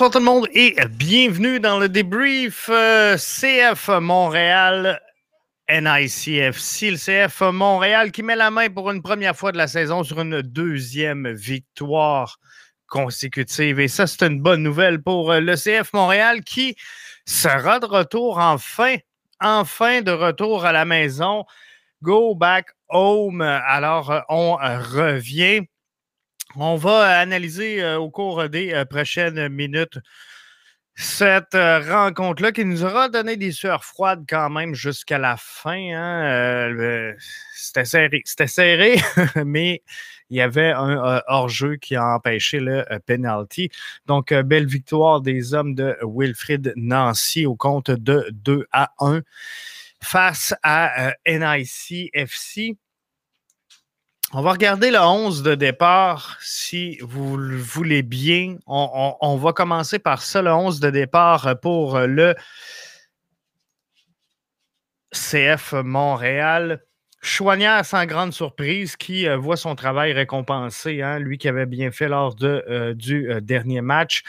Bonsoir tout le monde et bienvenue dans le débrief euh, CF Montréal NICFC. Le CF Montréal qui met la main pour une première fois de la saison sur une deuxième victoire consécutive. Et ça, c'est une bonne nouvelle pour euh, le CF Montréal qui sera de retour enfin, enfin de retour à la maison. Go back home. Alors, euh, on revient on va analyser euh, au cours des euh, prochaines minutes cette euh, rencontre-là qui nous aura donné des sueurs froides quand même jusqu'à la fin. Hein. C'était serré, c'était serré mais il y avait un hors-jeu qui a empêché le penalty. Donc, belle victoire des hommes de Wilfrid Nancy au compte de 2 à 1 face à NIC FC. On va regarder le 11 de départ, si vous le voulez bien. On, va commencer par ça, le 11 de départ pour le CF Montréal. Chouanière, sans grande surprise, qui euh, voit son travail récompensé, hein, lui qui avait bien fait lors de, euh, du euh, dernier match.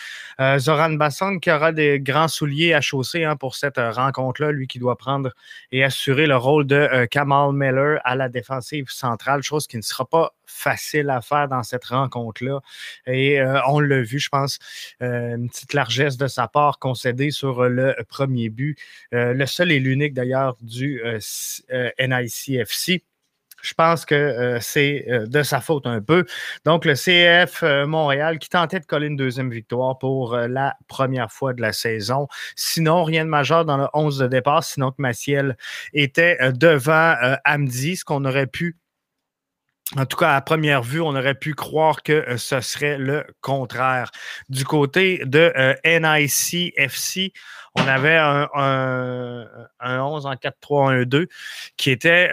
Zoran Bassan qui aura des grands souliers à chausser hein, pour cette rencontre-là, lui qui doit prendre et assurer le rôle de Kamal Miller à la défensive centrale, chose qui ne sera pas facile à faire dans cette rencontre-là. Et on l'a vu, je pense, une petite largesse de sa part concédée sur le premier but. le seul et l'unique d'ailleurs du NICFC je pense que euh, c'est euh, de sa faute un peu. Donc, le CF euh, Montréal qui tentait de coller une deuxième victoire pour la première fois de la saison. Sinon, rien de majeur dans le 11 de départ, sinon que Maciel était devant Amdi, ce qu'on aurait pu en tout cas, à première vue, on aurait pu croire que ce serait le contraire. Du côté de NIC FC, on avait un, 11 en 4-3-1-2 qui était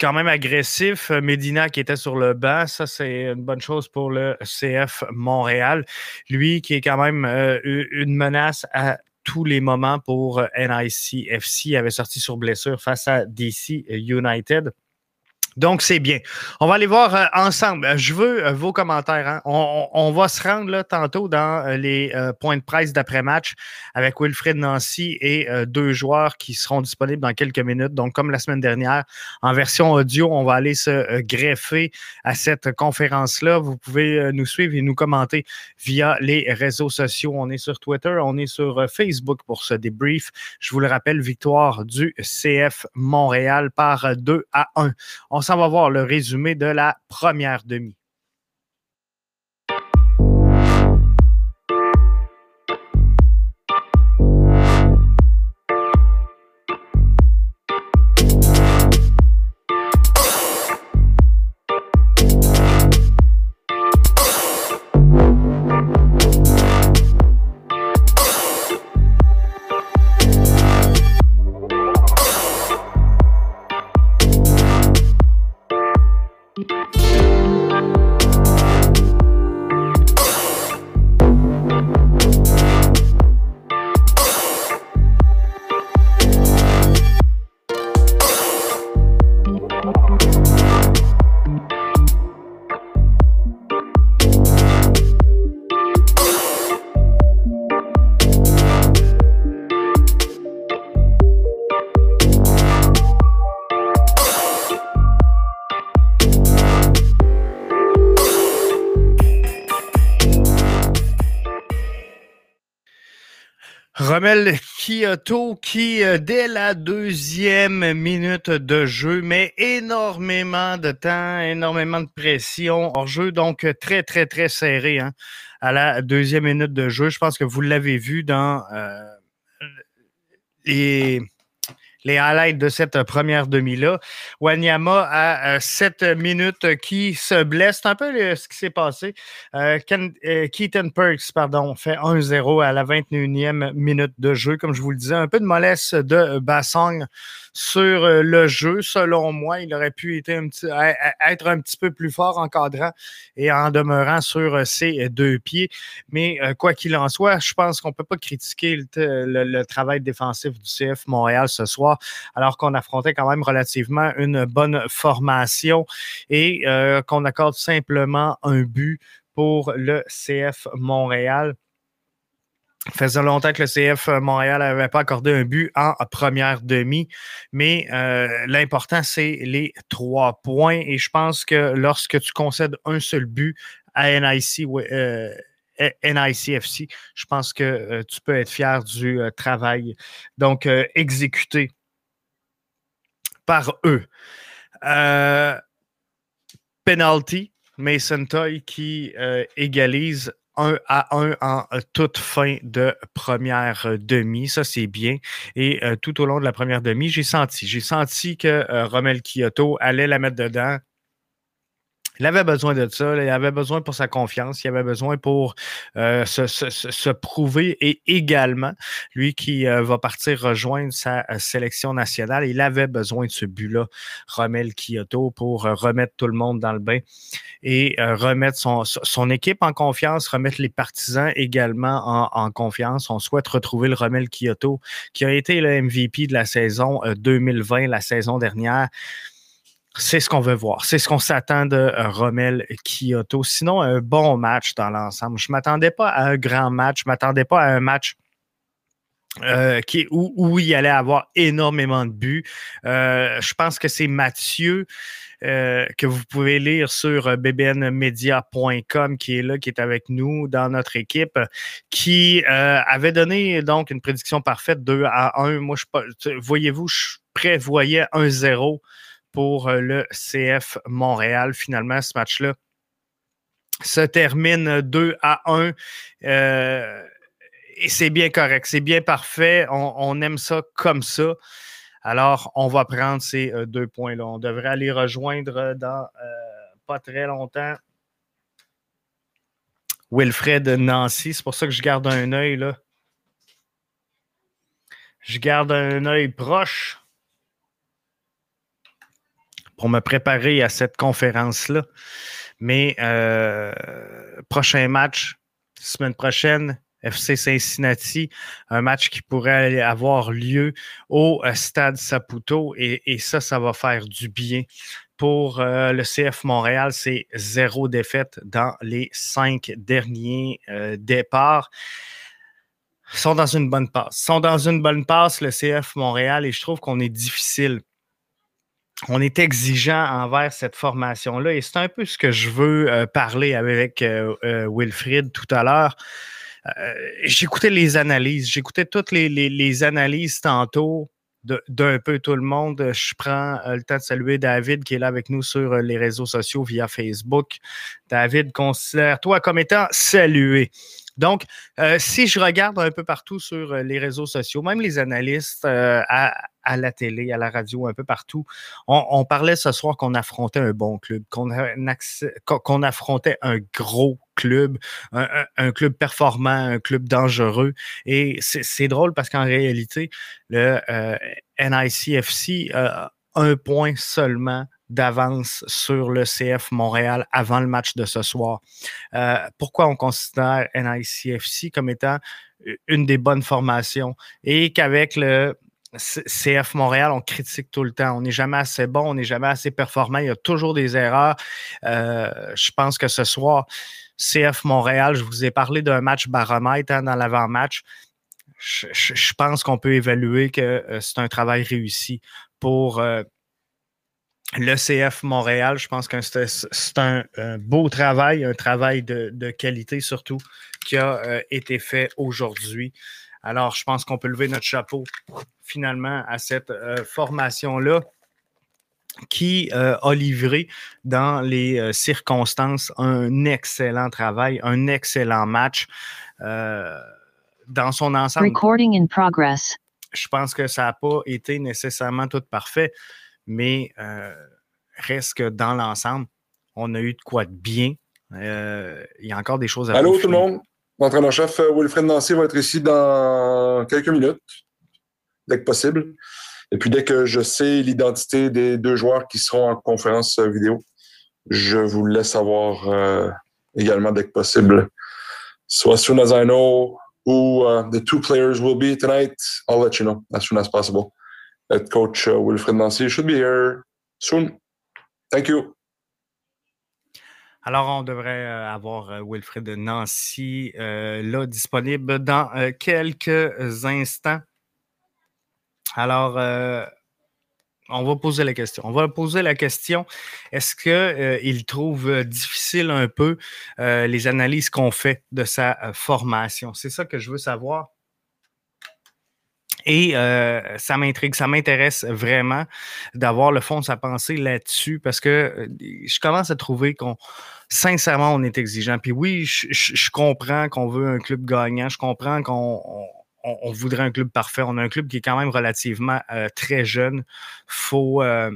quand même agressif. Medina qui était sur le banc, ça c'est une bonne chose pour le CF Montréal. Lui qui est quand même euh, une menace à tous les moments pour NIC FC, avait sorti sur blessure face à DC United. Donc, c'est bien. On va aller voir euh, ensemble. Je veux euh, vos commentaires. Hein. On, va se rendre là, tantôt dans euh, les points de presse d'après-match avec Wilfred Nancy et deux joueurs qui seront disponibles dans quelques minutes. Donc, comme la semaine dernière, en version audio, on va aller se greffer à cette conférence-là. Vous pouvez nous suivre et nous commenter via les réseaux sociaux. On est sur Twitter, on est sur Facebook pour ce débrief. Je vous le rappelle, victoire du CF Montréal par 2 à 1. On s'en va voir le résumé de la première demi. Kyoto qui, euh, dès la deuxième minute de jeu, met énormément de temps, énormément de pression hors jeu, donc très, très, très serré hein, à la deuxième minute de jeu. Je pense que vous l'avez vu dans euh, les les highlights de cette première demi-là. Wanyama à 7 minutes qui se blesse. C'est un peu ce qui s'est passé. Euh, euh, Keaton Perks, pardon, fait 1-0 à la 21e minute de jeu. Comme je vous le disais, un peu de mollesse de Bassong sur euh, le jeu. Selon moi, il aurait pu être un petit, peu plus fort encadrant et en demeurant sur euh, ses deux pieds. Mais euh, quoi qu'il en soit, je pense qu'on ne peut pas critiquer le, travail défensif du CF Montréal ce soir, alors qu'on affrontait quand même relativement une bonne formation et qu'on accorde simplement un but pour le CF Montréal. Faisait longtemps que le CF Montréal n'avait pas accordé un but en première demi, mais euh, l'important, c'est les trois points. Et je pense que lorsque tu concèdes un seul but à NIC, euh, NICFC, je pense que euh, tu peux être fier du travail donc exécuté par eux. penalty, Mason Toy qui égalise 1 à 1 en euh, toute fin de première euh, demi. Ça, c'est bien. Et euh, tout au long de la première demi, j'ai senti. J'ai senti que Romel Kyoto allait la mettre dedans. Il avait besoin de ça. Il avait besoin pour sa confiance. Il avait besoin pour euh, se, prouver et également, lui qui euh, va partir rejoindre sa euh, sélection nationale, il avait besoin de ce but-là, Romel Kyoto, pour remettre tout le monde dans le bain et remettre son, équipe en confiance, remettre les partisans également en, en, confiance. On souhaite retrouver le Romel Kyoto qui a été le MVP de la saison 2020, la saison dernière c'est ce qu'on veut voir. C'est ce qu'on s'attend de euh, Rommel Kyoto. Sinon, un bon match dans l'ensemble. Je ne m'attendais pas à un grand match. Je ne m'attendais pas à un match euh, qui, où, il allait avoir énormément de buts. Euh, je pense que c'est Mathieu que vous pouvez lire sur bbnmedia.com qui est là, qui est avec nous dans notre équipe, qui avait donné donc une prédiction parfaite 2 à 1. Moi, voyez-vous, je prévoyais 1-0 pour euh, le CF Montréal. Finalement, ce match-là se termine 2 à 1. Euh, et c'est bien correct, c'est bien parfait. On, aime ça comme ça. Alors, on va prendre ces euh, deux points-là. On devrait aller rejoindre dans pas très longtemps Wilfred Nancy. C'est pour ça que je garde un œil là. Je garde un œil proche pour me préparer à cette conférence-là. Mais euh, prochain match, semaine prochaine, FC Cincinnati, un match qui pourrait avoir lieu au euh, Stade Saputo et, ça, ça va faire du bien. Pour euh, le CF Montréal, c'est zéro défaite dans les cinq derniers départs. Ils sont dans une bonne passe. Ils sont dans une bonne passe, le CF Montréal, et je trouve qu'on est difficile on est exigeant envers cette formation-là et c'est un peu ce que je veux euh, parler avec euh, euh, Wilfried tout à l'heure. j'écoutais les analyses, j'écoutais toutes les, analyses tantôt d'un peu tout le monde. Je prends le temps de saluer David qui est là avec nous sur les réseaux sociaux via Facebook. David, considère-toi comme étant salué. Donc, euh, si je regarde un peu partout sur euh, les réseaux sociaux, même les analystes euh, à, la télé, à la radio, un peu partout, on, parlait ce soir qu'on affrontait un bon club, qu'on affrontait un gros club, un, club performant, un club dangereux. Et c'est drôle parce qu'en réalité, le NICFC a un point seulement d'avance sur le CF Montréal avant le match de ce soir. Euh, pourquoi on considère NICFC comme étant une des bonnes formations et qu'avec le CF Montréal, on critique tout le temps? On n'est jamais assez bon, on n'est jamais assez performant. Il y a toujours des erreurs. Euh, je pense que ce soir, CF Montréal, je vous ai parlé d'un match baromètre hein, dans l'avant-match. Je, pense qu'on peut évaluer que euh, c'est un travail réussi pour l'ECF Montréal, je pense que c'est un, beau travail, un travail de, qualité surtout, qui a euh, été fait aujourd'hui. Alors, je pense qu'on peut lever notre chapeau finalement à cette euh, formation-là qui euh, a livré dans les circonstances un excellent travail, un excellent match dans son ensemble. Recording in progress. Je pense que ça n'a pas été nécessairement tout parfait mais euh, reste que dans l'ensemble, on a eu de quoi de bien. Euh, il y a encore des choses à Allô tout le monde, l'entraîneur-chef euh, Wilfred Nancy va être ici dans quelques minutes, dès que possible. Et puis dès que je sais l'identité des deux joueurs qui seront en conférence vidéo, je vous laisse savoir également dès que possible. So as soon as I know who uh, the two players will be tonight, I'll let you know as soon as possible head coach uh, Wilfred Nancy should be here soon. Thank you. Alors, on devrait avoir Wilfred Nancy là disponible dans quelques instants. Alors, on va poser la question. On va poser la question est-ce qu'il euh, trouve euh, difficile un peu euh, les analyses qu'on fait de sa formation? C'est ça que je veux savoir. Et ça m'intrigue, ça m'intéresse vraiment d'avoir le fond de sa pensée là-dessus parce que je commence à trouver qu'on, sincèrement, on est exigeant. Puis oui, je comprends qu'on veut un club gagnant, je comprends qu'on on, voudrait un club parfait. On a un club qui est quand même relativement euh, très jeune. Faut, euh,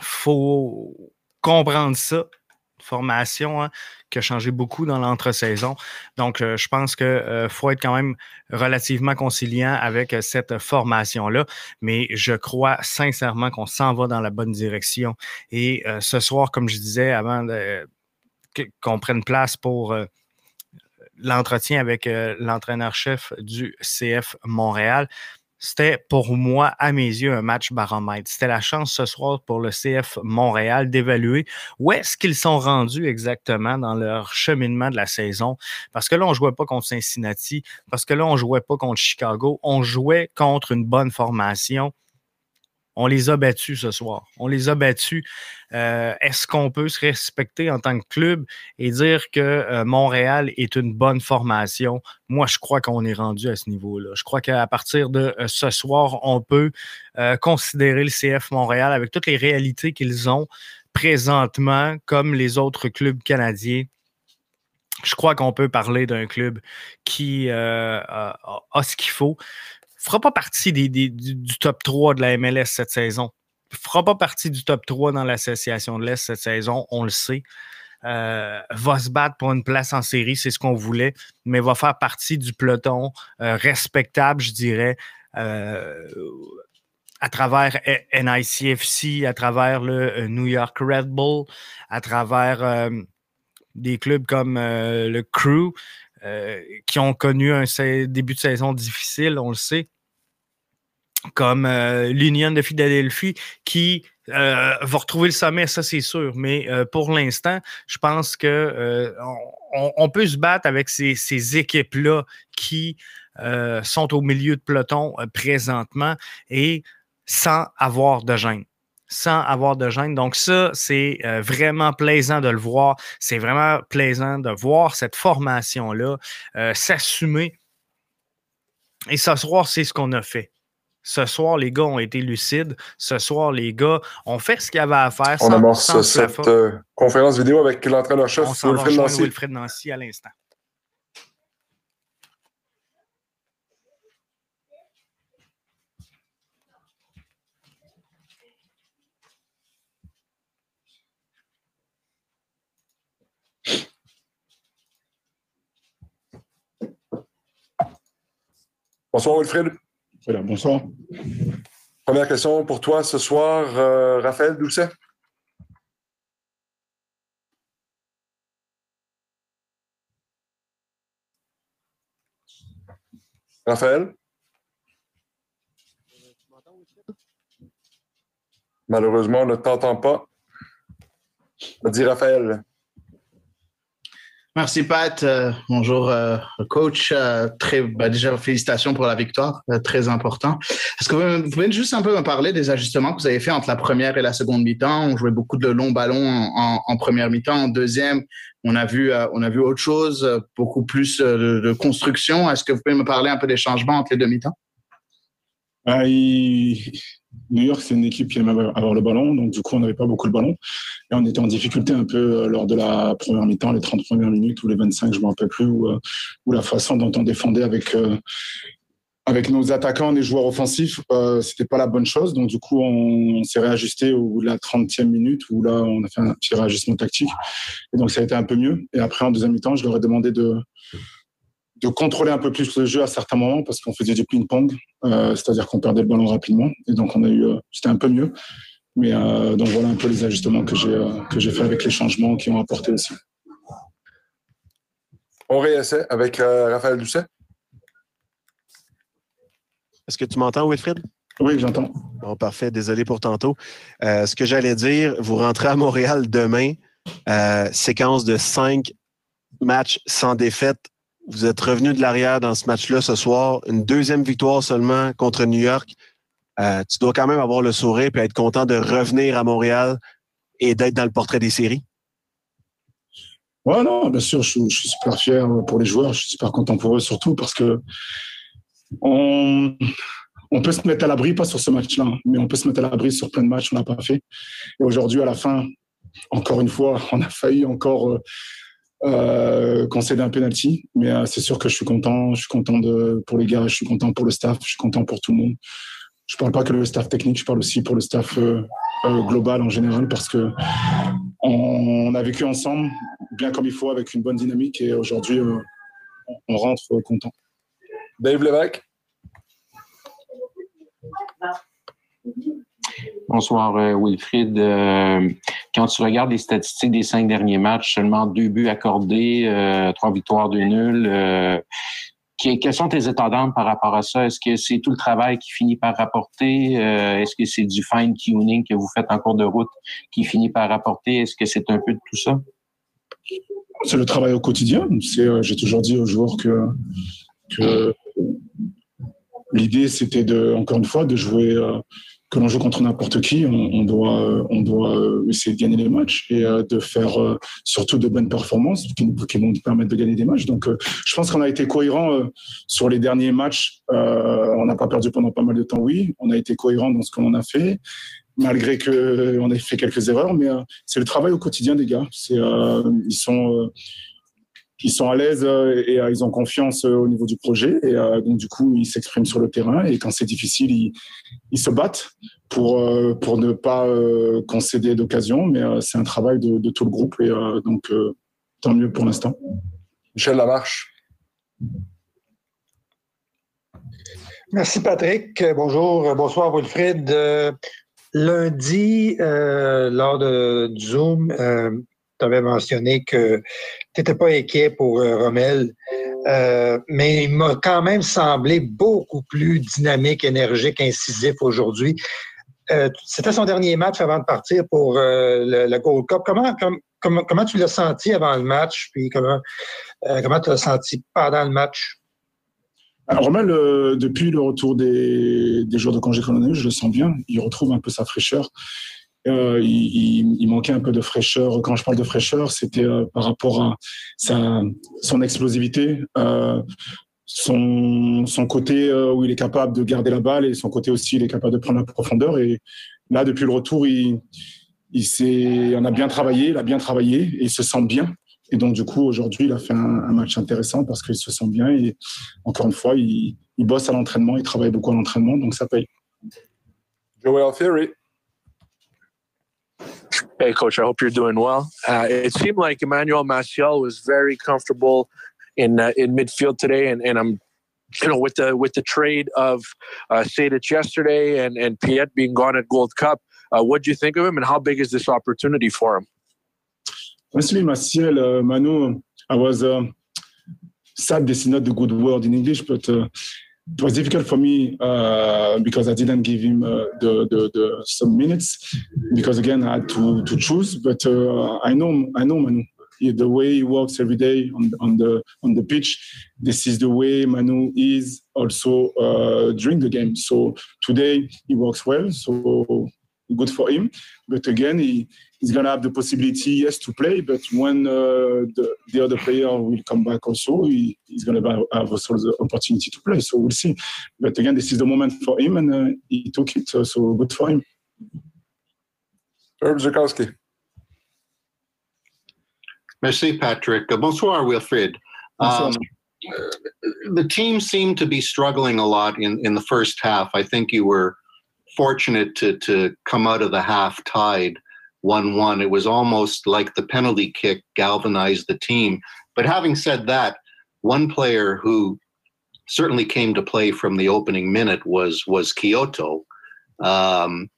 faut comprendre ça. Formation hein, qui a changé beaucoup dans l'entre-saison. Donc, euh, je pense qu'il faut être quand même relativement conciliant avec cette formation-là. Mais je crois sincèrement qu'on s'en va dans la bonne direction. Et ce soir, comme je disais avant qu'on prenne place pour l'entretien avec euh, l'entraîneur-chef du CF Montréal. C'était pour moi, à mes yeux, un match baromètre. C'était la chance ce soir pour le CF Montréal d'évaluer où est-ce qu'ils sont rendus exactement dans leur cheminement de la saison. Parce que là, on ne jouait pas contre Cincinnati, parce que là, on ne jouait pas contre Chicago, on jouait contre une bonne formation on les a battus ce soir. On les a battus. Euh, est-ce qu'on peut se respecter en tant que club et dire que euh, Montréal est une bonne formation? Moi, je crois qu'on est rendu à ce niveau-là. Je crois qu'à partir de euh, ce soir, on peut considérer le CF Montréal avec toutes les réalités qu'ils ont présentement, comme les autres clubs canadiens. Je crois qu'on peut parler d'un club qui a ce qu'il faut fera pas partie du, top 3 de la MLS cette saison. Fera pas partie du top 3 dans l'association de l'Est cette saison, on le sait. Euh, va se battre pour une place en série, c'est ce qu'on voulait, mais va faire partie du peloton euh, respectable, je dirais, euh, à travers NICFC, à travers le New York Red Bull, à travers des clubs comme le Crew, qui ont connu un début de saison difficile, on le sait comme euh, l'Union de Philadelphie qui euh, va retrouver le sommet, ça c'est sûr. Mais euh, pour l'instant, je pense que on, peut se battre avec ces, ces équipes-là qui sont au milieu de peloton présentement et sans avoir de gêne sans avoir de gêne. Donc ça, c'est vraiment plaisant de le voir. C'est vraiment plaisant de voir cette formation-là s'assumer. Et ce soir, c'est ce qu'on a fait. Ce soir, les gars ont été lucides. Ce soir, les gars ont fait ce qu'il y avait à faire. On amorce cette euh, conférence vidéo avec l'entraîneur-chef Wilfred Nancy. Wilfred Nancy à l'instant. Bonsoir Wilfred bonsoir. Première question pour toi ce soir, euh, Raphaël Doucet. Raphaël? Malheureusement, on ne t'entend pas. Dis Raphaël. Merci Pat. Euh, bonjour euh, coach. Euh, très bah, déjà félicitations pour la victoire, très important. Est-ce que vous, pouvez juste un peu me parler des ajustements que vous avez fait entre la première et la seconde mi-temps? On jouait beaucoup de longs ballons en, première mi-temps. En deuxième, on a vu on a vu autre chose, beaucoup plus de, construction. Est-ce que vous pouvez me parler un peu des changements entre les deux mi-temps? New York, c'est une équipe qui aime avoir le ballon, donc du coup, on n'avait pas beaucoup le ballon. Et on était en difficulté un peu euh, lors de la première mi-temps, les 30 premières minutes ou les 25, je ne me rappelle plus, ou, euh, la façon dont on défendait avec, euh, avec nos attaquants, les joueurs offensifs, ce c'était pas la bonne chose. Donc du coup, on, s'est réajusté au bout de la 30e minute, où là, on a fait un petit réajustement tactique. Et donc ça a été un peu mieux. Et après, en deuxième mi-temps, je leur ai demandé de de contrôler un peu plus le jeu à certains moments parce qu'on faisait du ping-pong, euh, c'est-à-dire qu'on perdait le ballon rapidement. Et donc, on a eu, euh, c'était un peu mieux. Mais euh, donc, voilà un peu les ajustements que j'ai, que j'ai fait avec les changements qui ont apporté aussi. On réessaie avec Raphaël Doucet. Est-ce que tu m'entends, Wilfred? Oui, j'entends. Bon, parfait. Désolé pour tantôt. ce que j'allais dire, vous rentrez à Montréal demain. Euh, séquence de cinq matchs sans défaite. Vous êtes revenu de l'arrière dans ce match-là ce soir. Une deuxième victoire seulement contre New York. Euh, tu dois quand même avoir le sourire et être content de revenir à Montréal et d'être dans le portrait des séries. Ouais, non, bien sûr, je, suis super fier pour les joueurs. Je suis super content pour eux, surtout parce que on, on peut se mettre à l'abri, pas sur ce match-là, mais on peut se mettre à l'abri sur plein de matchs, on n'a pas fait. Et aujourd'hui, à la fin, encore une fois, on a failli encore euh, euh concéder un penalty. Mais euh, c'est sûr que je suis content. Je suis content de, pour les gars, je suis content pour le staff, je suis content pour tout le monde. Je parle pas que le staff technique, je parle aussi pour le staff euh, global en général parce que on, a vécu ensemble bien comme il faut avec une bonne dynamique et aujourd'hui on rentre content. Dave Lévesque. Bonsoir, euh, Wilfried. Euh, quand tu regardes les statistiques des cinq derniers matchs, seulement deux buts accordés, euh, trois victoires, deux nuls. quels sont tes états d'âme par rapport à ça? Est-ce que c'est tout le travail qui finit par rapporter? Est-ce que c'est du fine-tuning que vous faites en cours de route qui finit par rapporter? Est-ce que c'est un peu de tout ça? C'est le travail au quotidien. J'ai toujours dit aux joueurs que, que l'idée, c'était encore une fois, de jouer, euh, que l'on joue contre n'importe qui, on, doit, on doit euh, essayer de gagner les matchs et euh, de faire surtout de bonnes performances qui, vont nous permettre de gagner des matchs. Donc, je pense qu'on a été cohérent sur les derniers matchs. on n'a pas perdu pendant pas mal de temps, oui. On a été cohérent dans ce qu'on a fait malgré qu'on ait fait quelques erreurs, mais c'est le travail au quotidien des gars. Ils sont, ils sont à l'aise euh, et euh, ils ont confiance euh, au niveau du projet. Et donc, du coup, ils s'expriment sur le terrain. Et quand c'est difficile, ils, ils, se battent pour, pour ne pas concéder d'occasion. Mais c'est un travail de, de, tout le groupe. Et donc, tant mieux pour l'instant. Michel Lamarche. Merci, Patrick. Bonjour. Bonsoir, Wilfried. lundi, lors de, du Zoom, tu avais mentionné que tu n'étais pas inquiet pour euh, Rommel, euh, mais il m'a quand même semblé beaucoup plus dynamique, énergique, incisif aujourd'hui. Euh, c'était son dernier match avant de partir pour le, Gold Cup. Comment, comment, tu l'as senti avant le match, puis comment, comment tu l'as senti pendant le match? Rommel, depuis le retour des, jours de congé colonel, je le sens bien. Il retrouve un peu sa fraîcheur. Euh, il, il, manquait un peu de fraîcheur. Quand je parle de fraîcheur, c'était euh, par rapport à sa, son explosivité, euh, son, son côté où il est capable de garder la balle et son côté aussi il est capable de prendre la profondeur. Et là, depuis le retour, il, il s'est, on a bien travaillé, il a bien travaillé et il se sent bien. Et donc, du coup, aujourd'hui, il a fait un, match intéressant parce qu'il se sent bien. Et encore une fois, il, il bosse à l'entraînement, il travaille beaucoup à l'entraînement, donc ça paye. Joel Theory. Hey, coach. I hope you're doing well. Uh, it seemed like Emmanuel Maciel was very comfortable in uh, in midfield today, and, and I'm, you know, with the with the trade of uh, Sadic yesterday and and Piet being gone at Gold Cup. Uh, what do you think of him, and how big is this opportunity for him? Honestly, Maciel, uh, Manu, I was uh, sad. This is not the good word in English, but uh, it was difficult for me uh, because I didn't give him uh, the, the, the, some minutes because again I had to, to choose. But uh, I know I know Manu. The way he works every day on, on the on the pitch, this is the way Manu is also uh, during the game. So today he works well. So good for him. But again, he, he's going to have the possibility, yes, to play. But when uh, the, the other player will come back also, he, he's going to have also the opportunity to play. So we'll see. But again, this is the moment for him, and uh, he took it. Uh, so good for him. Herb Zukowski. Merci, Patrick. Bonsoir, Wilfried. Um, the team seemed to be struggling a lot in, in the first half. I think you were fortunate to to come out of the half tied one one. It was almost like the penalty kick galvanized the team. But having said that, one player who certainly came to play from the opening minute was was Kyoto. Um,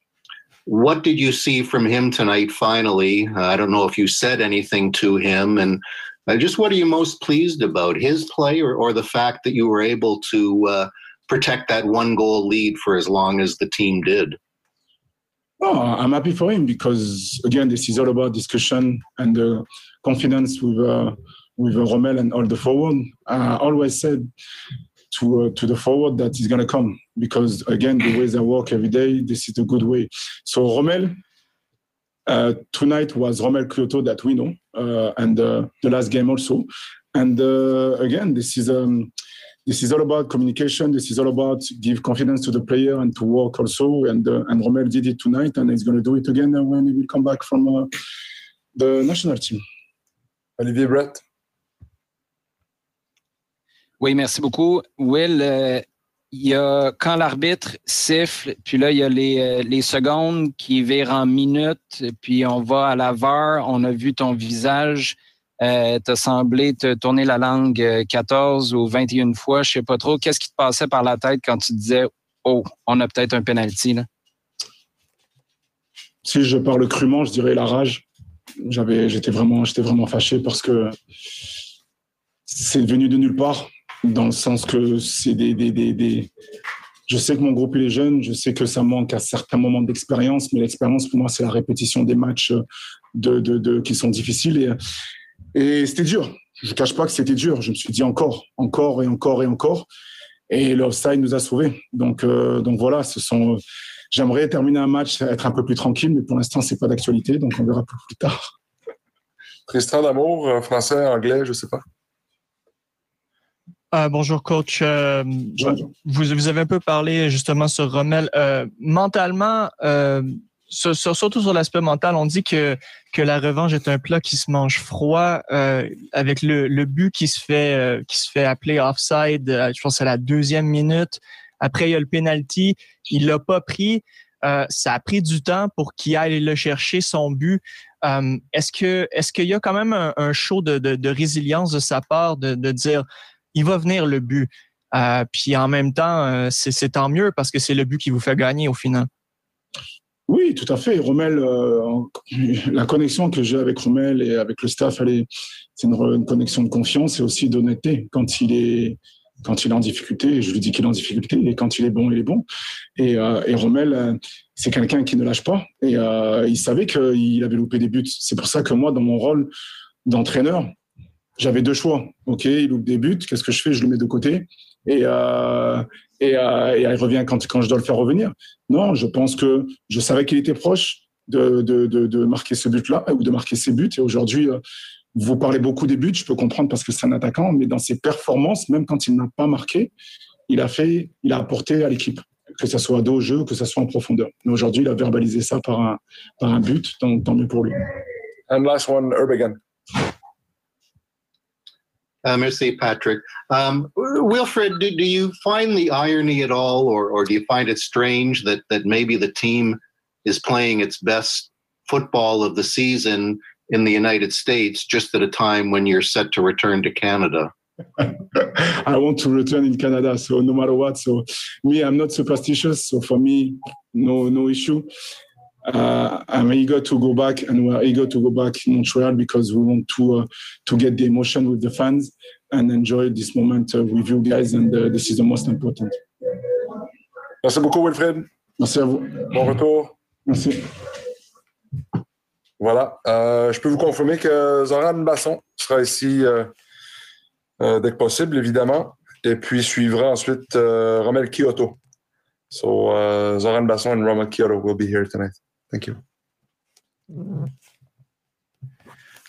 what did you see from him tonight? Finally, I don't know if you said anything to him, and uh, just what are you most pleased about, his play or, or the fact that you were able to uh, protect that one goal lead for as long as the team did. Oh, I'm happy for him because again, this is all about discussion and uh, confidence with uh, with Romel and all the forward. I always said to uh, to the forward that he's gonna come because again, the way they work every day, this is a good way. So Romel. Uh, tonight was Romel Kyoto that we know, uh, and uh, the last game also. And again, this is um, this is all about communication. This is all about give confidence to the player and to work also. And uh, and Romel did it tonight, and he's going to do it again when he will come back from uh, the national team. Olivier Brett. Oui, merci beaucoup. Will, euh, y a quand l'arbitre siffle, puis là, il y a les, euh, les, secondes qui virent en minutes, puis on va à la VAR, on a vu ton visage euh, t'as semblé te tourner la langue 14 euh, ou 21 fois, je sais pas trop. Qu'est-ce qui te passait par la tête quand tu disais Oh, on a peut-être un penalty là? Si je parle crûment, je dirais la rage. J'avais, j'étais vraiment, j'étais vraiment fâché parce que c'est venu de nulle part, dans le sens que c'est des, des, des, Je sais que mon groupe est jeune, je sais que ça manque à certains moments d'expérience, mais l'expérience pour moi c'est la répétition des matchs de, de, de, qui sont difficiles et et c'était dur. Je ne cache pas que c'était dur. Je me suis dit encore, encore et encore et encore. Et l'offside nous a sauvés. Donc, euh, donc voilà, ce sont. J'aimerais terminer un match, être un peu plus tranquille, mais pour l'instant, c'est pas d'actualité, donc on verra plus, plus tard. Tristan d'amour, euh, français, anglais, je sais pas. Euh, bonjour coach. Vous, vous, avez un peu parlé justement sur Rommel. mentalement, surtout sur l'aspect mental, on dit que, que la revanche est un plat qui se mange froid euh, avec le, le, but qui se fait euh, qui se fait appeler offside, euh, je pense à la deuxième minute. Après, il y a le penalty, il l'a pas pris. ça a pris du temps pour qu'il aille le chercher son but. est-ce que est-ce qu'il y a quand même un, un show de, de, de, résilience de sa part de, de dire il va venir le but? puis en même temps, c'est tant mieux parce que c'est le but qui vous fait gagner au final. Oui, tout à fait. Rommel, euh, la connexion que j'ai avec Rommel et avec le staff, c'est une, connexion de confiance et aussi d'honnêteté. Quand il est, quand il est en difficulté, je lui dis qu'il est en difficulté, et quand il est bon, il est bon. Et, euh, Rommel, euh, c'est quelqu'un qui ne lâche pas. Et il savait qu'il avait loupé des buts. C'est pour ça que moi, dans mon rôle d'entraîneur, j'avais deux choix. Ok, il loupe des buts. Qu'est-ce que je fais? Je le mets de côté. Et, et, euh, il revient quand, je dois le faire revenir. Non, je pense que je savais qu'il était proche de, marquer ce but-là ou de marquer ses buts. Et aujourd'hui, euh, vous parlez beaucoup des buts, je peux comprendre parce que c'est un attaquant, mais dans ses performances, même quand il n'a pas marqué, il a fait, il a apporté à l'équipe, que ce soit dos au jeu, que ce soit en profondeur. Mais aujourd'hui, il a verbalisé ça par un, but, tant mieux pour lui. And last one, Urbagan. Uh, merci, Patrick. Um, Wilfred, do, do you find the irony at all, or, or do you find it strange that, that maybe the team is playing its best football of the season in the United States just at a time when you're set to return to Canada? I want to return in Canada, so no matter what. So me, I'm not superstitious. So for me, no no issue uh, I'm eager to go back, and we're eager to go back in Montreal because we want to uh, to get the emotion with the fans and enjoy this moment uh, with you guys, and uh, this is the most important. Merci beaucoup, Wilfred. Merci à vous. Bon retour. Merci. Voilà. Euh, je peux vous confirmer que Zoran Basson sera ici euh, euh, dès que possible, évidemment. Et puis suivra ensuite Romel Kyoto. So Zoran Basson and Romel Kyoto will be here tonight. Thank you.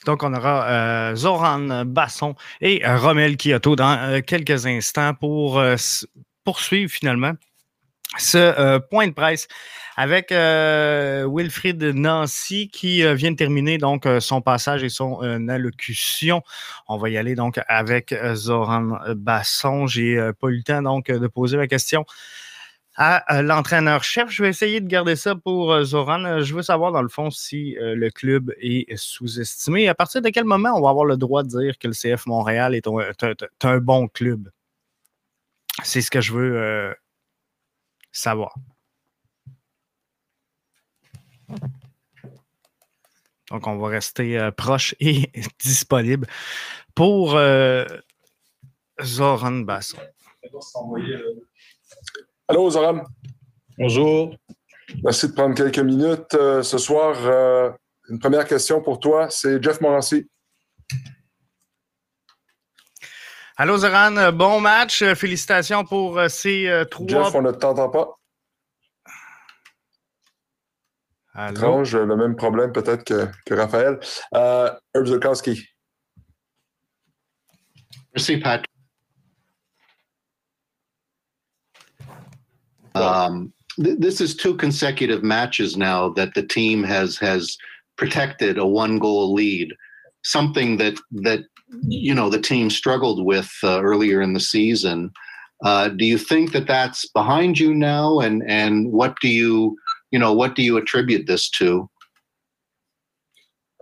Donc, on aura euh, Zoran Basson et euh, Romel Kyoto dans euh, quelques instants pour poursuivre finalement ce point de presse avec Wilfried Nancy qui vient de terminer donc son passage et son allocution. On va y aller donc avec Zoran Basson. J'ai pas eu le temps donc de poser la question à l'entraîneur-chef. Je vais essayer de garder ça pour euh, Zoran. Euh, je veux savoir, dans le fond, si euh, le club est sous-estimé. À partir de quel moment on va avoir le droit de dire que le CF Montréal est un, bon club? C'est ce que je veux savoir. Donc, on va rester proche et disponible pour Zoran Basson. Allô, Zoran. Bonjour. Merci de prendre quelques minutes. Euh, ce soir, euh, une première question pour toi, c'est Jeff Morancy. Allô, Zoran, bon match. Félicitations pour ces trois. Jeff, on ne t'entend pas. Étrange, le même problème peut-être que, que Raphaël. Euh, Herb Merci, Patrick. Um, th- this is two consecutive matches now that the team has has protected a one goal lead, something that that you know the team struggled with uh, earlier in the season. Uh, do you think that that's behind you now, and and what do you you know, what do you attribute this to?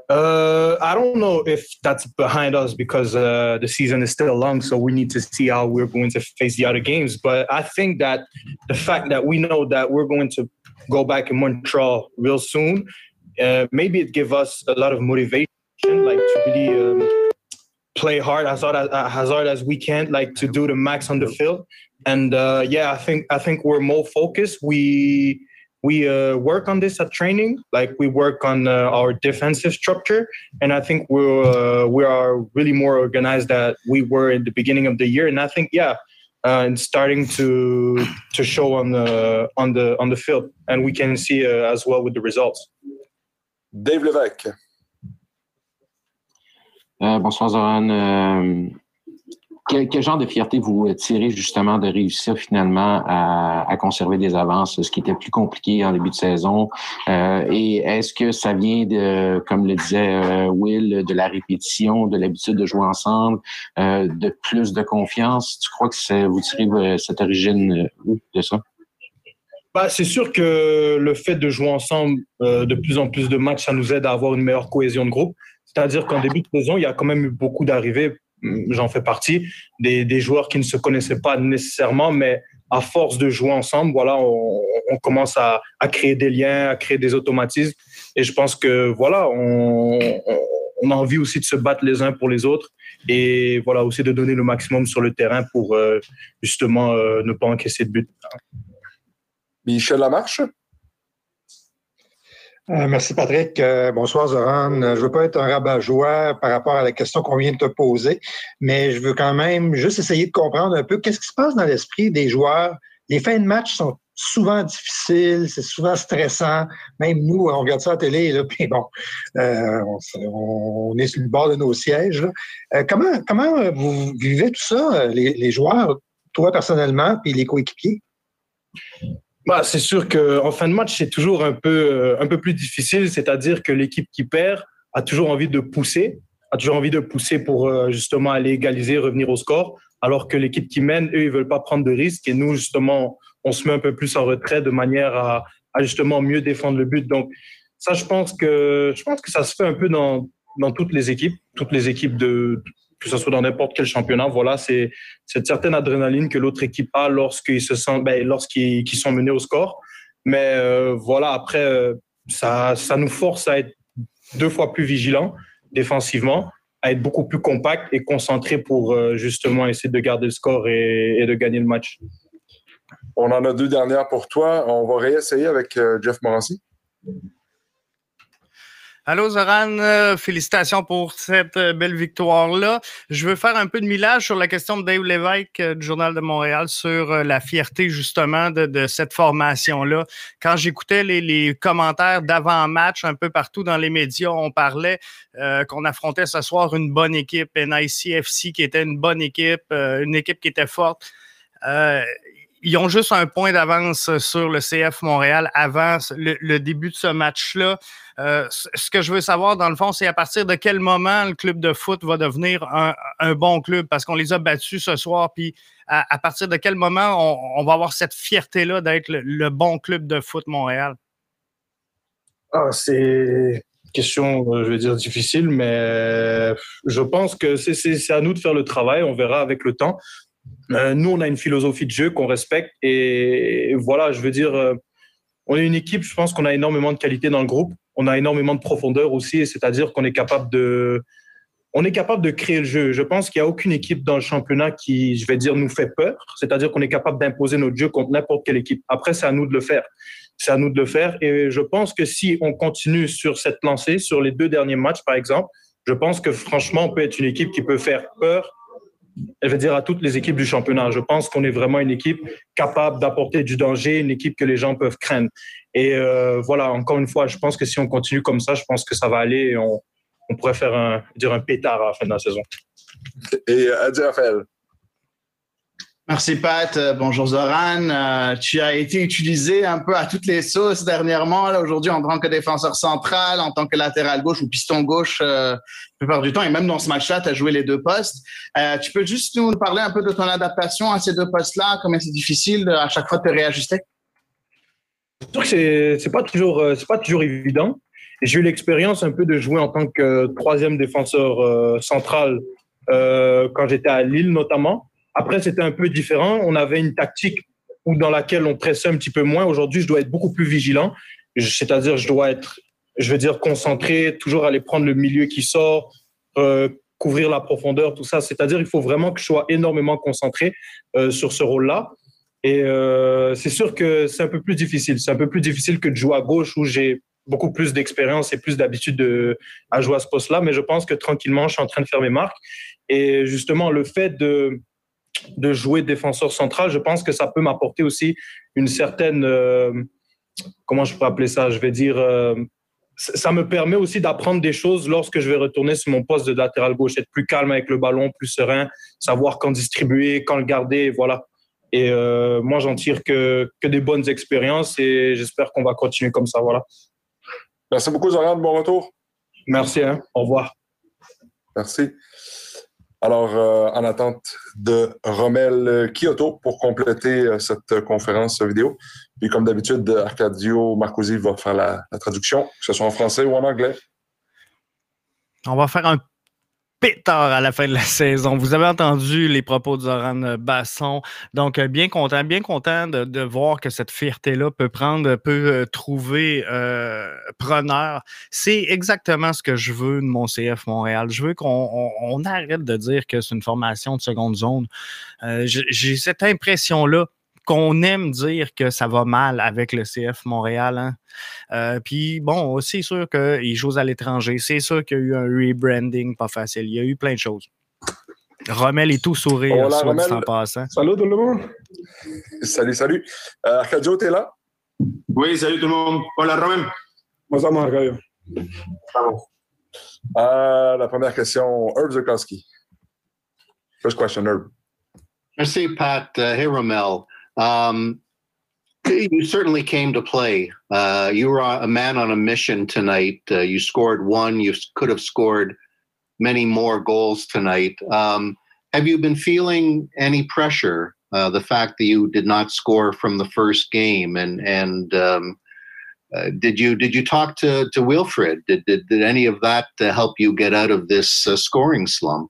Uh, I don't know if that's behind us because uh, the season is still long, so we need to see how we're going to face the other games. But I think that the fact that we know that we're going to go back in Montreal real soon, uh, maybe it give us a lot of motivation, like to really um, play hard as hard as, as hard as we can, like to do the max on the field. And uh, yeah, I think I think we're more focused. We we uh, work on this at training like we work on uh, our defensive structure. And i think we're uh, we are really more organized than we were in the beginning of the year. And i think yeah uh, it's starting to to show on the on the on the field. And we can see uh, as well with the results. Dave levesque. Uh, bonsoir Zoran. Um, Quel, genre de fierté vous tirez justement de réussir finalement à, conserver des avances, ce qui était plus compliqué en début de saison? Euh, et est-ce que ça vient de, comme le disait euh, Will, de la répétition, de l'habitude de jouer ensemble, euh, de plus de confiance? Tu crois que vous tirez cette origine de ça? Bah, c'est sûr que le fait de jouer ensemble de plus en plus de matchs, ça nous aide à avoir une meilleure cohésion de groupe. C'est-à-dire qu'en début de saison, il y a quand même eu beaucoup d'arrivées j'en fais partie, des, des, joueurs qui ne se connaissaient pas nécessairement, mais à force de jouer ensemble, voilà, on, commence à, à, créer des liens, à créer des automatismes. Et je pense que voilà, on, on, a envie aussi de se battre les uns pour les autres et voilà aussi de donner le maximum sur le terrain pour euh, justement euh, ne pas encaisser de but. Michel Lamarche? Euh, merci Patrick. Euh, bonsoir Zoran. Euh, je veux pas être un rabat-joie par rapport à la question qu'on vient de te poser, mais je veux quand même juste essayer de comprendre un peu qu'est-ce qui se passe dans l'esprit des joueurs. Les fins de match sont souvent difficiles, c'est souvent stressant. Même nous, on regarde ça à la télé, là, puis bon, on, est sur le bord de nos sièges. comment, comment vous vivez tout ça, les, les joueurs, toi personnellement, puis les coéquipiers? Bah, c'est sûr qu'en fin de match, c'est toujours un peu, euh, un peu plus difficile. C'est-à-dire que l'équipe qui perd a toujours envie de pousser, a toujours envie de pousser pour euh, justement aller égaliser, revenir au score. Alors que l'équipe qui mène, eux, ils veulent pas prendre de risques. Et nous, justement, on se met un peu plus en retrait de manière à, à justement mieux défendre le but. Donc, ça, je pense que, je pense que ça se fait un peu dans, dans toutes les équipes, toutes les équipes de, que ce soit dans n'importe quel championnat. Voilà, c'est cette certaine adrénaline que l'autre équipe a lorsqu'ils se sentent, ben, lorsqu'ils sont menés au score. Mais euh, voilà, après, euh, ça, nous force à être deux fois plus vigilants défensivement, à être beaucoup plus compact et concentré pour euh, justement essayer de garder le score et, et, de gagner le match. On en a deux dernières pour toi. On va réessayer avec Jeff Morancy. Allô Zoran, euh, félicitations pour cette euh, belle victoire-là. Je veux faire un peu de millage sur la question de Dave Lévesque euh, du Journal de Montréal sur la fierté justement de, cette formation-là. Quand j'écoutais les, commentaires d'avant-match un peu partout dans les médias, on parlait qu'on affrontait ce soir une bonne équipe, NICFC qui était une bonne équipe, une équipe qui était forte ils ont juste un point d'avance sur le CF Montréal avant le, début de ce match-là. Euh, ce que je veux savoir, dans le fond, c'est à partir de quel moment le club de foot va devenir un, bon club, parce qu'on les a battus ce soir, puis à, partir de quel moment on, va avoir cette fierté-là d'être le, bon club de foot Montréal? Ah, c'est question, euh, je vais dire, difficile, mais je pense que c'est à nous de faire le travail. On verra avec le temps. Euh, nous, on a une philosophie de jeu qu'on respecte. Et voilà, je veux dire, euh, on est une équipe, je pense qu'on a énormément de qualité dans le groupe. On a énormément de profondeur aussi, c'est-à-dire qu'on est capable de, on est capable de créer le jeu. Je pense qu'il n'y a aucune équipe dans le championnat qui, je vais dire, nous fait peur. C'est-à-dire qu'on est capable d'imposer notre jeu contre n'importe quelle équipe. Après, c'est à nous de le faire. c'est à nous de le faire. Et je pense que si on continue sur cette lancée, sur les deux derniers matchs, par exemple, je pense que franchement, on peut être une équipe qui peut faire peur, je veux dire, à toutes les équipes du championnat. Je pense qu'on est vraiment une équipe capable d'apporter du danger, une équipe que les gens peuvent craindre. Et euh, voilà, encore une fois, je pense que si on continue comme ça, je pense que ça va aller et on, pourrait faire un, dire un pétard à la fin de la saison. Et euh, Adi Raphaël. Merci Pat. Euh, bonjour Zoran. Euh, tu as été utilisé un peu à toutes les sauces dernièrement. Là, aujourd'hui, en tant que défenseur central, en tant que latéral gauche ou piston gauche, euh, la plupart du temps, et même dans ce match-là, tu as joué les deux postes. Euh, tu peux juste nous parler un peu de ton adaptation à ces deux postes-là, comment c'est difficile à chaque fois de te réajuster? C'est sûr que c'est, pas toujours, c'est pas toujours évident. J'ai eu l'expérience un peu de jouer en tant que troisième défenseur central quand j'étais à Lille notamment. Après, c'était un peu différent. On avait une tactique dans laquelle on pressait un petit peu moins. Aujourd'hui, je dois être beaucoup plus vigilant. C'est-à-dire, je dois être, je veux dire, concentré, toujours aller prendre le milieu qui sort, euh, couvrir la profondeur, tout ça. C'est-à-dire, il faut vraiment que je sois énormément concentré euh, sur ce rôle-là. Et euh, c'est sûr que c'est un peu plus difficile. C'est un peu plus difficile que de jouer à gauche où j'ai beaucoup plus d'expérience et plus d'habitude à jouer à ce poste-là. Mais je pense que tranquillement, je suis en train de faire mes marques. Et justement, le fait de, de jouer défenseur central, je pense que ça peut m'apporter aussi une certaine, euh, comment je peux appeler ça, je vais dire, euh, ça me permet aussi d'apprendre des choses lorsque je vais retourner sur mon poste de latéral gauche, être plus calme avec le ballon, plus serein, savoir quand distribuer, quand le garder, voilà. Et euh, moi, j'en tire que, que des bonnes expériences et j'espère qu'on va continuer comme ça, voilà. Merci beaucoup, Zoran. Bon retour. Merci. Hein. Au revoir. Merci. Alors, euh, en attente de Romel Kyoto pour compléter euh, cette conférence vidéo. Puis, comme d'habitude, Arcadio Marcosi va faire la, la, traduction, que ce soit en français ou en anglais. On va faire un pétard à la fin de la saison. Vous avez entendu les propos de Zoran Basson. Donc, euh, bien content, bien content de, de voir que cette fierté-là peut prendre, peut euh, trouver euh, preneur. C'est exactement ce que je veux de mon CF Montréal. Je veux qu'on on, on arrête de dire que c'est une formation de seconde zone. Euh, J'ai cette impression-là qu'on aime dire que ça va mal avec le CF Montréal. Hein? Euh, Puis bon, c'est sûr qu'ils jouent à l'étranger. C'est sûr qu'il y a eu un rebranding pas facile. Il y a eu plein de choses. Rommel est tout sourire, soit Rommel. dit en passant. Salut tout le monde. Salut, salut. Euh, Arcadio, t'es là? Oui, salut tout le monde. Hola, Rommel. Bonsoir, Arcadio? Euh, la première question, Herb Zukowski. First question, Herb. Merci, Pat. Uh, hey, Ramel. Um, you certainly came to play. Uh, you were a man on a mission tonight. Uh, you scored one. You could have scored many more goals tonight. Um, have you been feeling any pressure? Uh, the fact that you did not score from the first game, and and um, uh, did you did you talk to to Wilfred? Did did, did any of that uh, help you get out of this uh, scoring slump?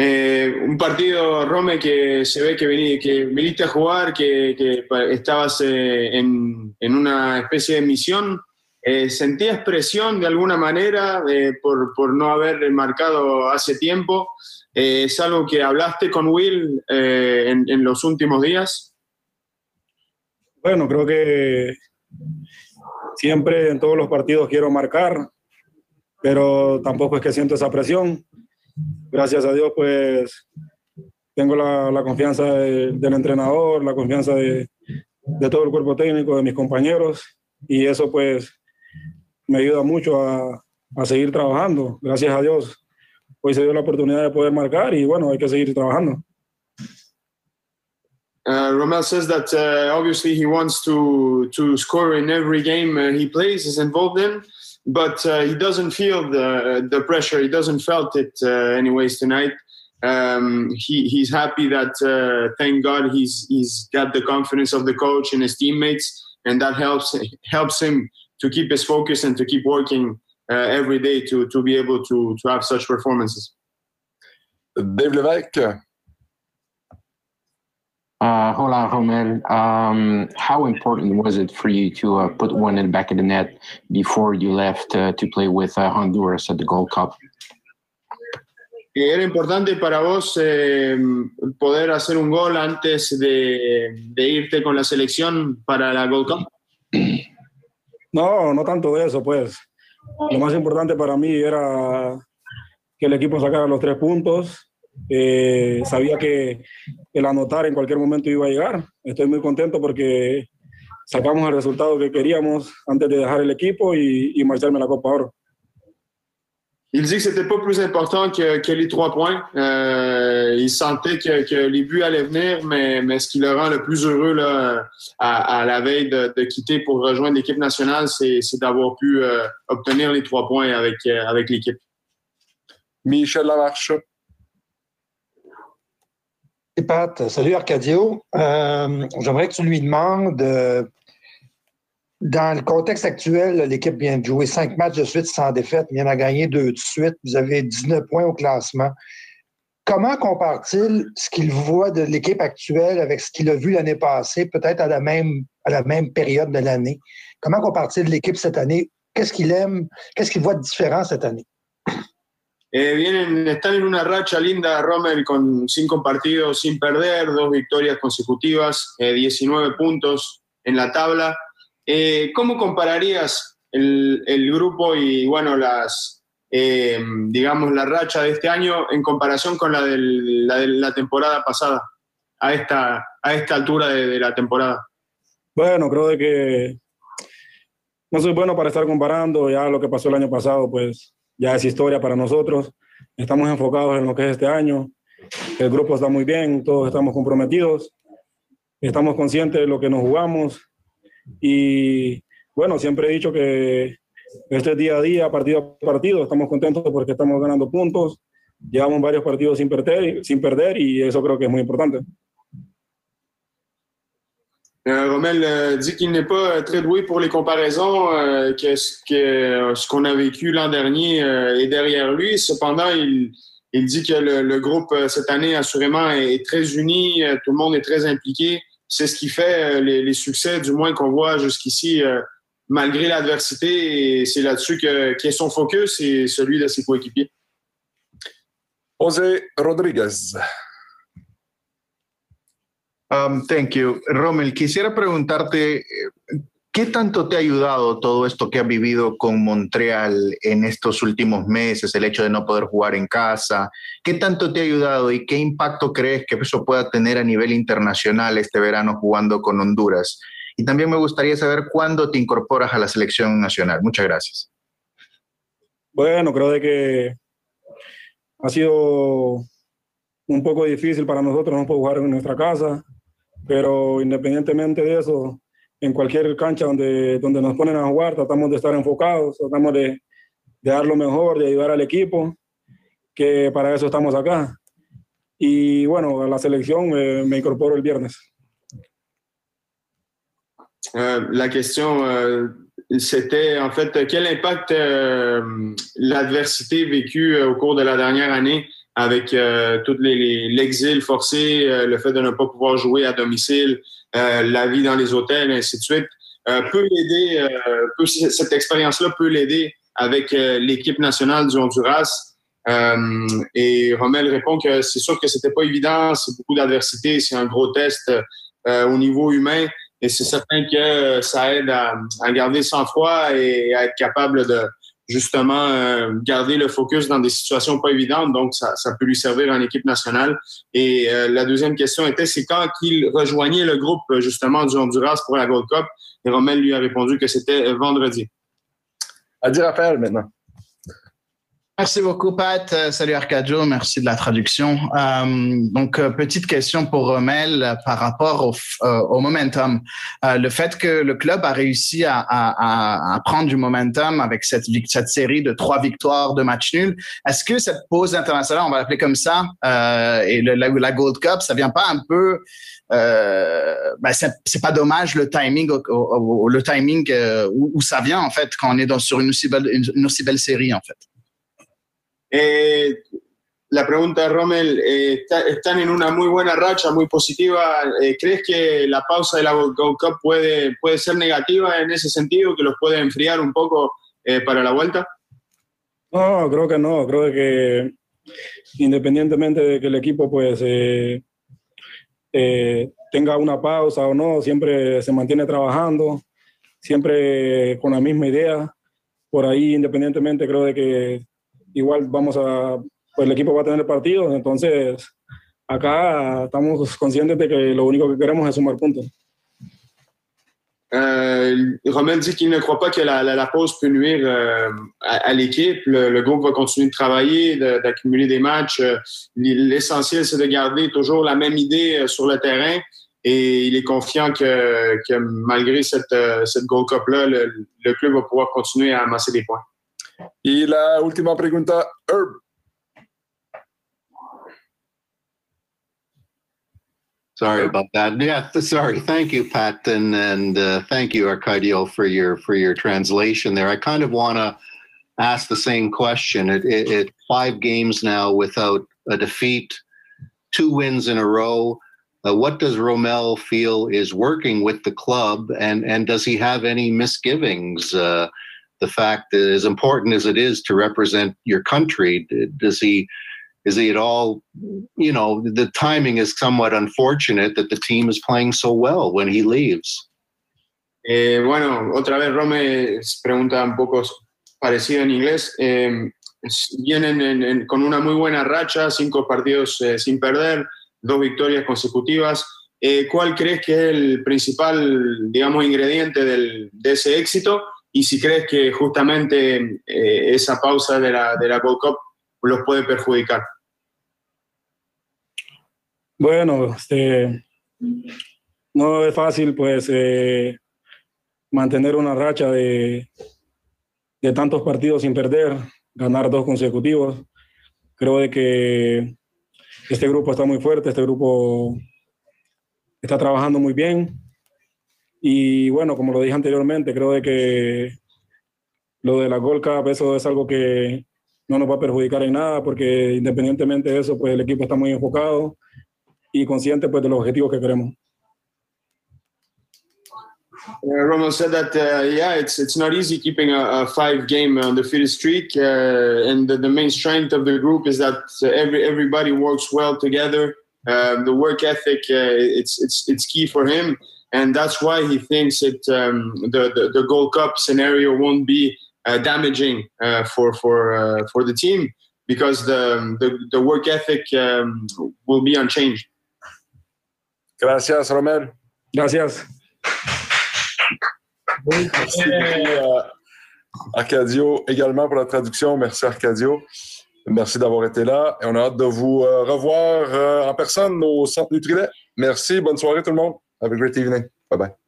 Eh, un partido, Rome, que se ve que, vení, que viniste a jugar, que, que estabas eh, en, en, una especie de misión. Eh, ¿Sentías presión de alguna manera eh, por, por, no haber marcado hace tiempo? ¿Es algo que hablaste con Will en, los últimos días? Bueno, creo que siempre en todos los partidos quiero marcar, pero tampoco es que siento esa presión gracias a Dios, pues tengo la, confianza de, del entrenador, la confianza de, todo el cuerpo técnico, de mis compañeros, y eso pues me ayuda mucho a, a, seguir trabajando. Gracias a Dios, hoy se dio la oportunidad de poder marcar y bueno, hay que seguir trabajando. Uh, Romel says that uh, obviously he wants to to score in every game uh, he plays, is involved in. But uh, he doesn't feel the the pressure. He doesn't felt it uh, anyways tonight. Um, he he's happy that uh, thank God he's he's got the confidence of the coach and his teammates, and that helps helps him to keep his focus and to keep working uh, every day to to be able to to have such performances. Dave Levesque. Uh, hola, Romel. Um, how important was it for you to uh, put one in the back of the net before you left uh, to play with uh, Honduras at the Gold Cup? era importante para vos eh, poder hacer un gol antes de, de, irte con la selección para la Gold Cup? No, no tanto de eso, pues. Lo más importante para mí era que el equipo sacara los tres puntos. Eh, sabía que el anotar en cualquier momento iba a llegar. Estoy muy contento porque sacamos el resultado que queríamos antes de dejar el equipo y, y marcharme a la Copa Oro. Il dit que c'était pas plus important que, que les trois points. Euh, il sentait que, que, les buts allaient venir, mais, mais ce qui le rend le plus heureux là, à, à la veille de, de, quitter pour rejoindre l'équipe nationale, c'est d'avoir pu euh, obtenir les trois points avec, euh, avec l'équipe. Michel Lamarche. Pat, salut Arcadio. Euh, J'aimerais que tu lui demandes dans le contexte actuel, l'équipe vient de jouer cinq matchs de suite sans défaite, vient d'en gagner deux de suite. Vous avez 19 points au classement. Comment compare-t-il ce qu'il voit de l'équipe actuelle avec ce qu'il a vu l'année passée, peut-être à la même à la même période de l'année? Comment compare-t-il l'équipe cette année? Qu'est-ce qu'il aime? Qu'est-ce qu'il voit de différent cette année? Eh, vienen, están en una racha linda, Rommel, con cinco partidos sin perder, dos victorias consecutivas, eh, 19 puntos en la tabla. Eh, ¿Cómo compararías el, el, grupo y, bueno, las, eh, digamos, la racha de este año en comparación con la, del, la de la temporada pasada, a esta, a esta altura de, la temporada? Bueno, creo que no soy bueno para estar comparando, ya lo que pasó el año pasado, pues ya es historia para nosotros. Estamos enfocados en lo que es este año. El grupo está muy bien, todos estamos comprometidos, estamos conscientes de lo que nos jugamos y bueno, siempre he dicho que este día a día, partido a partido, estamos contentos porque estamos ganando puntos, llevamos varios partidos sin perder, sin perder y eso creo que es muy importante. Euh, Rommel euh, dit qu'il n'est pas très doué pour les comparaisons, euh, que ce qu'on a vécu l'an dernier euh, est derrière lui. Cependant, il, dit que le, groupe cette année, assurément, est, très uni, tout le monde est très impliqué. C'est ce qui fait les, succès, du moins qu'on voit jusqu'ici, malgré l'adversité. Et c'est là-dessus que, qu est son focus et celui de ses coéquipiers. José Rodríguez. Um, thank you. Rommel, quisiera preguntarte, ¿qué tanto te ha ayudado todo esto que has vivido con Montreal en estos últimos meses, el hecho de no poder jugar en casa? ¿Qué tanto te ha ayudado y qué impacto crees que eso pueda tener a nivel internacional este verano jugando con Honduras? Y también me gustaría saber cuándo te incorporas a la selección nacional. Muchas gracias. Bueno, creo de que ha sido un poco difícil para nosotros no poder jugar en nuestra casa pero independientemente de eso, en cualquier cancha donde, donde nos ponen a jugar, tratamos de estar enfocados, tratamos de, de dar lo mejor, de ayudar al equipo, que para eso estamos acá. Y bueno, a la selección eh, me incorporo el viernes. Euh, la question, euh, c'était en fait quel impact euh, l'adversité vécue au cours de la dernière année avec euh, tout l'exil forcé, euh, le fait de ne pas pouvoir jouer à domicile, euh, la vie dans les hôtels, ainsi de suite, euh, peut l'aider, euh, cette expérience-là peut l'aider avec euh, l'équipe nationale du Honduras. et Rommel répond que c'est sûr que c'était pas évident, c'est beaucoup d'adversité, c'est un gros test au niveau humain, et c'est certain que ça aide à, à garder sang-froid et à être capable de, justement euh, garder le focus dans des situations pas évidentes. Donc, ça, peut lui servir en équipe nationale. Et euh, la deuxième question était, c'est quand qu'il rejoignait le groupe justement du Honduras pour la Gold Cup? Et Rommel lui a répondu que c'était vendredi. À dire Raphaël maintenant. Merci beaucoup, Pat. Euh, salut Arcadio, merci de la traduction. Euh, donc, euh, petite question pour Rommel par rapport au, euh, au momentum. Euh, le fait que le club a réussi à, à, à prendre du momentum avec cette, cette, série de trois victoires de match nul, est-ce que cette pause internationale, on va l'appeler comme ça, euh, et la, la, Gold Cup, ça vient pas un peu... Ben c'est pas dommage le timing, le timing où, où, ça vient en fait quand on est dans, sur une aussi belle, une aussi belle série en fait? Eh, la pregunta de Rommel, eh, está, están en una muy buena racha, muy positiva. Eh, ¿Crees que la pausa de la Gold Cup puede, puede ser negativa en ese sentido, que los puede enfriar un poco para la vuelta? No, creo que no. Creo que independientemente de que el equipo pues tenga una pausa o no, siempre se mantiene trabajando, siempre con la misma idea. Por ahí, independientemente, creo de que igual vamos a, pues el equipo va a tener partidos, entonces acá estamos conscientes de que lo único que queremos es sumar puntos. Euh, Romain dit qu'il ne croit pas que la, pause peut nuire euh, à, l'équipe. Le, groupe va continuer de travailler, d'accumuler des matchs. Euh, l'essentiel, c'est de garder toujours la même idée euh, sur le terrain. Et il est confiant que, malgré cette, cette Gold Cup-là, le, le, club va pouvoir continuer à amasser des points. Et la última pregunta, Herb. Sorry about that. Yeah, sorry. Thank you, Pat, and and uh, thank you, Arcadio, for your for your translation there. I kind of want to ask the same question. It, it, it, five games now without a defeat, two wins in a row. Uh, what does Romel feel is working with the club, and and does he have any misgivings? Uh, the fact that as important as it is to represent your country, does he? is he at all, you know, the timing is somewhat unfortunate that the team is playing so well when he leaves. Eh, bueno, otra vez Rome pregunta un poco parecido en inglés. Eh, vienen en, en, con una muy buena racha, cinco partidos eh, sin perder, dos victorias consecutivas. Eh, ¿Cuál crees que es el principal, digamos, ingrediente del, de ese éxito? Y si crees que justamente eh, esa pausa de la, de la Gold Cup los puede perjudicar. Bueno, este, no es fácil pues eh, mantener una racha de, de, tantos partidos sin perder, ganar dos consecutivos. Creo de que este grupo está muy fuerte, este grupo está trabajando muy bien. Y bueno, como lo dije anteriormente, creo de que lo de la Gold Cup, es algo que no nos va a perjudicar en nada, porque independientemente de eso, pues el equipo está muy enfocado y consciente pues, de los objetivos que queremos. Uh, Romo said that uh, yeah, it's it's not easy keeping a, a five-game undefeated streak, uh, and the, the, main strength of the group is that every everybody works well together. the work ethic it's it's it's key for him, and that's why he thinks it um, the, the, the Gold Cup scenario won't be damaging for for for the team because the the, the work ethic um, will be unchanged. Gracias, Romel. Gracias. Merci euh, Arcadio également pour la traduction. Merci Arcadio. Merci d'avoir été là et on a hâte de vous euh, revoir euh, en personne au Centre Nutrilet. Merci, bonne soirée tout le monde. Have a great evening. Bye bye.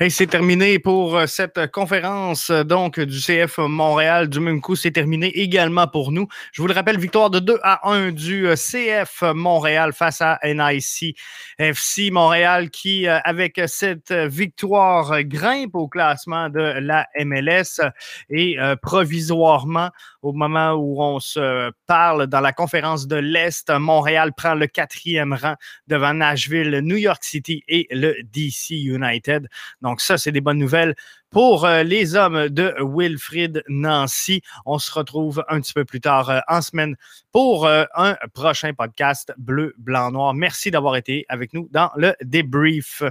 Hey, c'est terminé pour euh, cette conférence euh, donc du CF Montréal. Du même coup, c'est terminé également pour nous. Je vous le rappelle, victoire de 2 à 1 du euh, CF Montréal face à NIC FC Montréal qui, avec cette victoire, grimpe au classement de la MLS et provisoirement, au moment où on se parle dans la conférence de l'Est, Montréal prend le quatrième rang devant Nashville, New York City et le DC United. Donc, ça, c'est des bonnes nouvelles pour euh, les hommes de Wilfrid Nancy. On se retrouve un petit peu plus tard euh, en semaine pour euh, un prochain podcast bleu, blanc, noir. Merci d'avoir été avec nous dans le débrief.